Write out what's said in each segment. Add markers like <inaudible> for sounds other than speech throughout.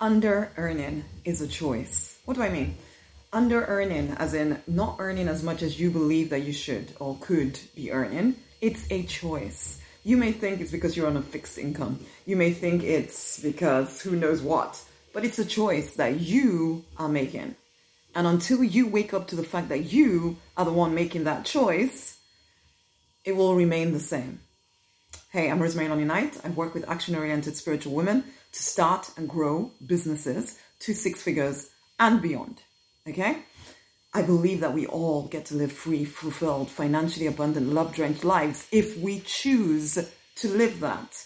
under earning is a choice. What do I mean? Under earning, as in not earning as much as you believe that you should or could be earning, it's a choice. You may think it's because you're on a fixed income. You may think it's because who knows what. But it's a choice that you are making. And until you wake up to the fact that you are the one making that choice, it will remain the same. Hey, I'm Rosemary Nonny Knight. I work with action oriented spiritual women to start and grow businesses to six figures and beyond. Okay? I believe that we all get to live free, fulfilled, financially abundant, love drenched lives if we choose to live that.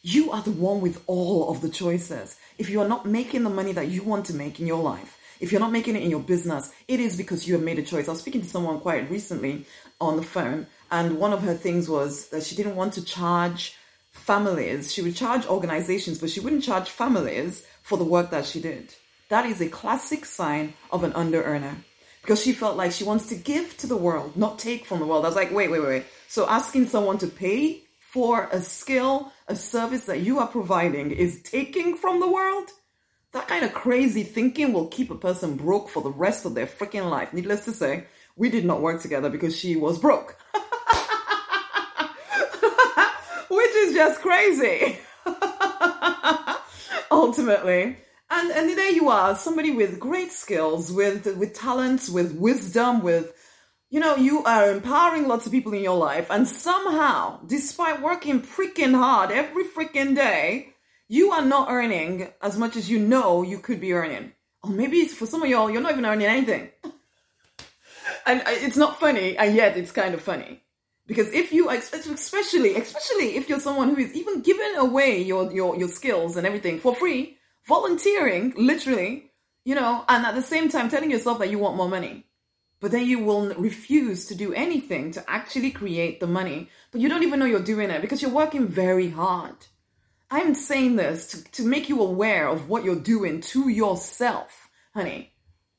You are the one with all of the choices. If you are not making the money that you want to make in your life, if you're not making it in your business, it is because you have made a choice. I was speaking to someone quite recently on the phone, and one of her things was that she didn't want to charge families. She would charge organizations, but she wouldn't charge families for the work that she did. That is a classic sign of an under earner because she felt like she wants to give to the world, not take from the world. I was like, wait, wait, wait. So asking someone to pay for a skill, a service that you are providing is taking from the world? That kind of crazy thinking will keep a person broke for the rest of their freaking life. Needless to say, we did not work together because she was broke. <laughs> Which is just crazy. <laughs> Ultimately. And and there you are, somebody with great skills, with with talents, with wisdom, with you know, you are empowering lots of people in your life, and somehow, despite working freaking hard every freaking day, you are not earning as much as you know you could be earning. Or maybe for some of y'all, you're not even earning anything. <laughs> and uh, it's not funny, and yet it's kind of funny. Because if you, especially, especially if you're someone who is even giving away your, your, your skills and everything for free, volunteering, literally, you know, and at the same time telling yourself that you want more money. But then you will refuse to do anything to actually create the money, but you don't even know you're doing it because you're working very hard. I'm saying this to, to make you aware of what you're doing to yourself, honey.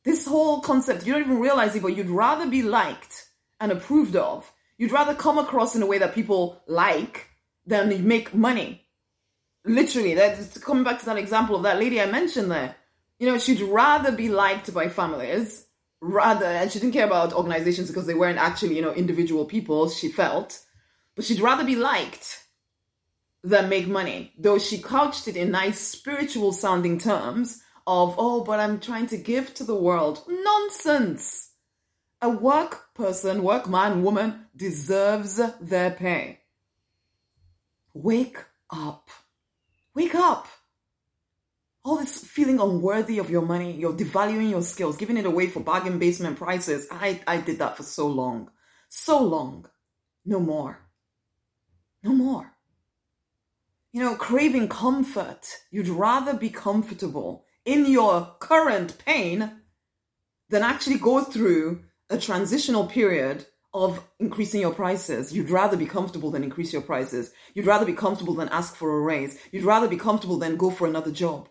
This whole concept, you don't even realize it, but you'd rather be liked and approved of. You'd rather come across in a way that people like than make money literally that's coming back to that example of that lady i mentioned there you know she'd rather be liked by families rather and she didn't care about organizations because they weren't actually you know individual people she felt but she'd rather be liked than make money though she couched it in nice spiritual sounding terms of oh but i'm trying to give to the world nonsense a work person work man woman deserves their pay wake up Wake up. All this feeling unworthy of your money, you're devaluing your skills, giving it away for bargain basement prices. I, I did that for so long. So long. No more. No more. You know, craving comfort. You'd rather be comfortable in your current pain than actually go through a transitional period of increasing your prices. You'd rather be comfortable than increase your prices. You'd rather be comfortable than ask for a raise. You'd rather be comfortable than go for another job.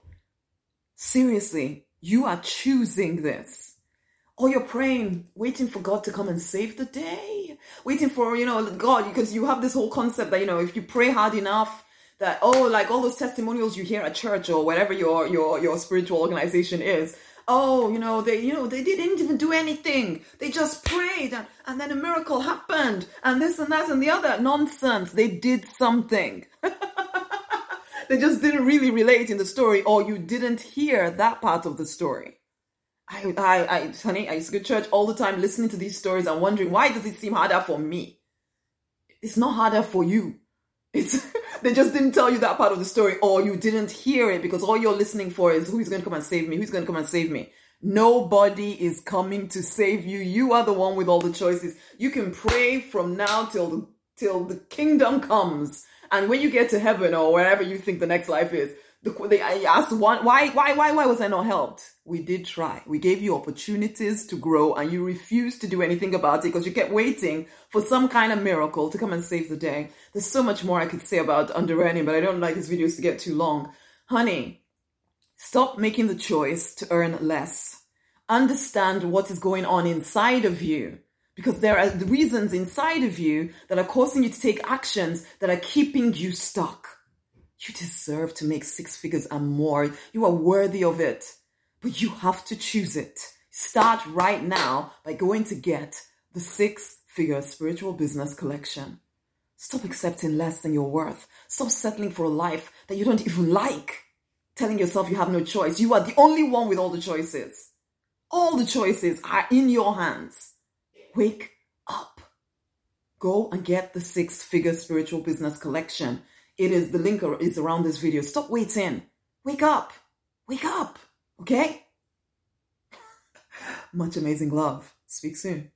Seriously, you are choosing this. Or you're praying, waiting for God to come and save the day. Waiting for, you know, God, because you have this whole concept that, you know, if you pray hard enough, that, oh, like all those testimonials you hear at church or whatever your, your, your spiritual organization is, oh, you know, they, you know, they didn't even do anything. They just prayed and, and then a miracle happened and this and that and the other. Nonsense. They did something. <laughs> they just didn't really relate in the story or you didn't hear that part of the story. I, I, I, honey, I used to go to church all the time listening to these stories and wondering why does it seem harder for me? It's not harder for you. It's <laughs> they just didn't tell you that part of the story, or you didn't hear it because all you're listening for is who's going to come and save me, who's going to come and save me. Nobody is coming to save you. You are the one with all the choices. You can pray from now till the till the kingdom comes, and when you get to heaven or wherever you think the next life is, the, they asked one, why, why, why, why was I not helped? We did try. We gave you opportunities to grow and you refused to do anything about it because you kept waiting for some kind of miracle to come and save the day. There's so much more I could say about under earning, but I don't like these videos to get too long. Honey, stop making the choice to earn less. Understand what is going on inside of you because there are the reasons inside of you that are causing you to take actions that are keeping you stuck. You deserve to make six figures and more. You are worthy of it. But you have to choose it. Start right now by going to get the six figure spiritual business collection. Stop accepting less than your worth. Stop settling for a life that you don't even like. Telling yourself you have no choice. You are the only one with all the choices. All the choices are in your hands. Wake up. Go and get the six figure spiritual business collection. It is the link is around this video. Stop waiting. Wake up. Wake up. Okay? <laughs> Much amazing love. Speak soon.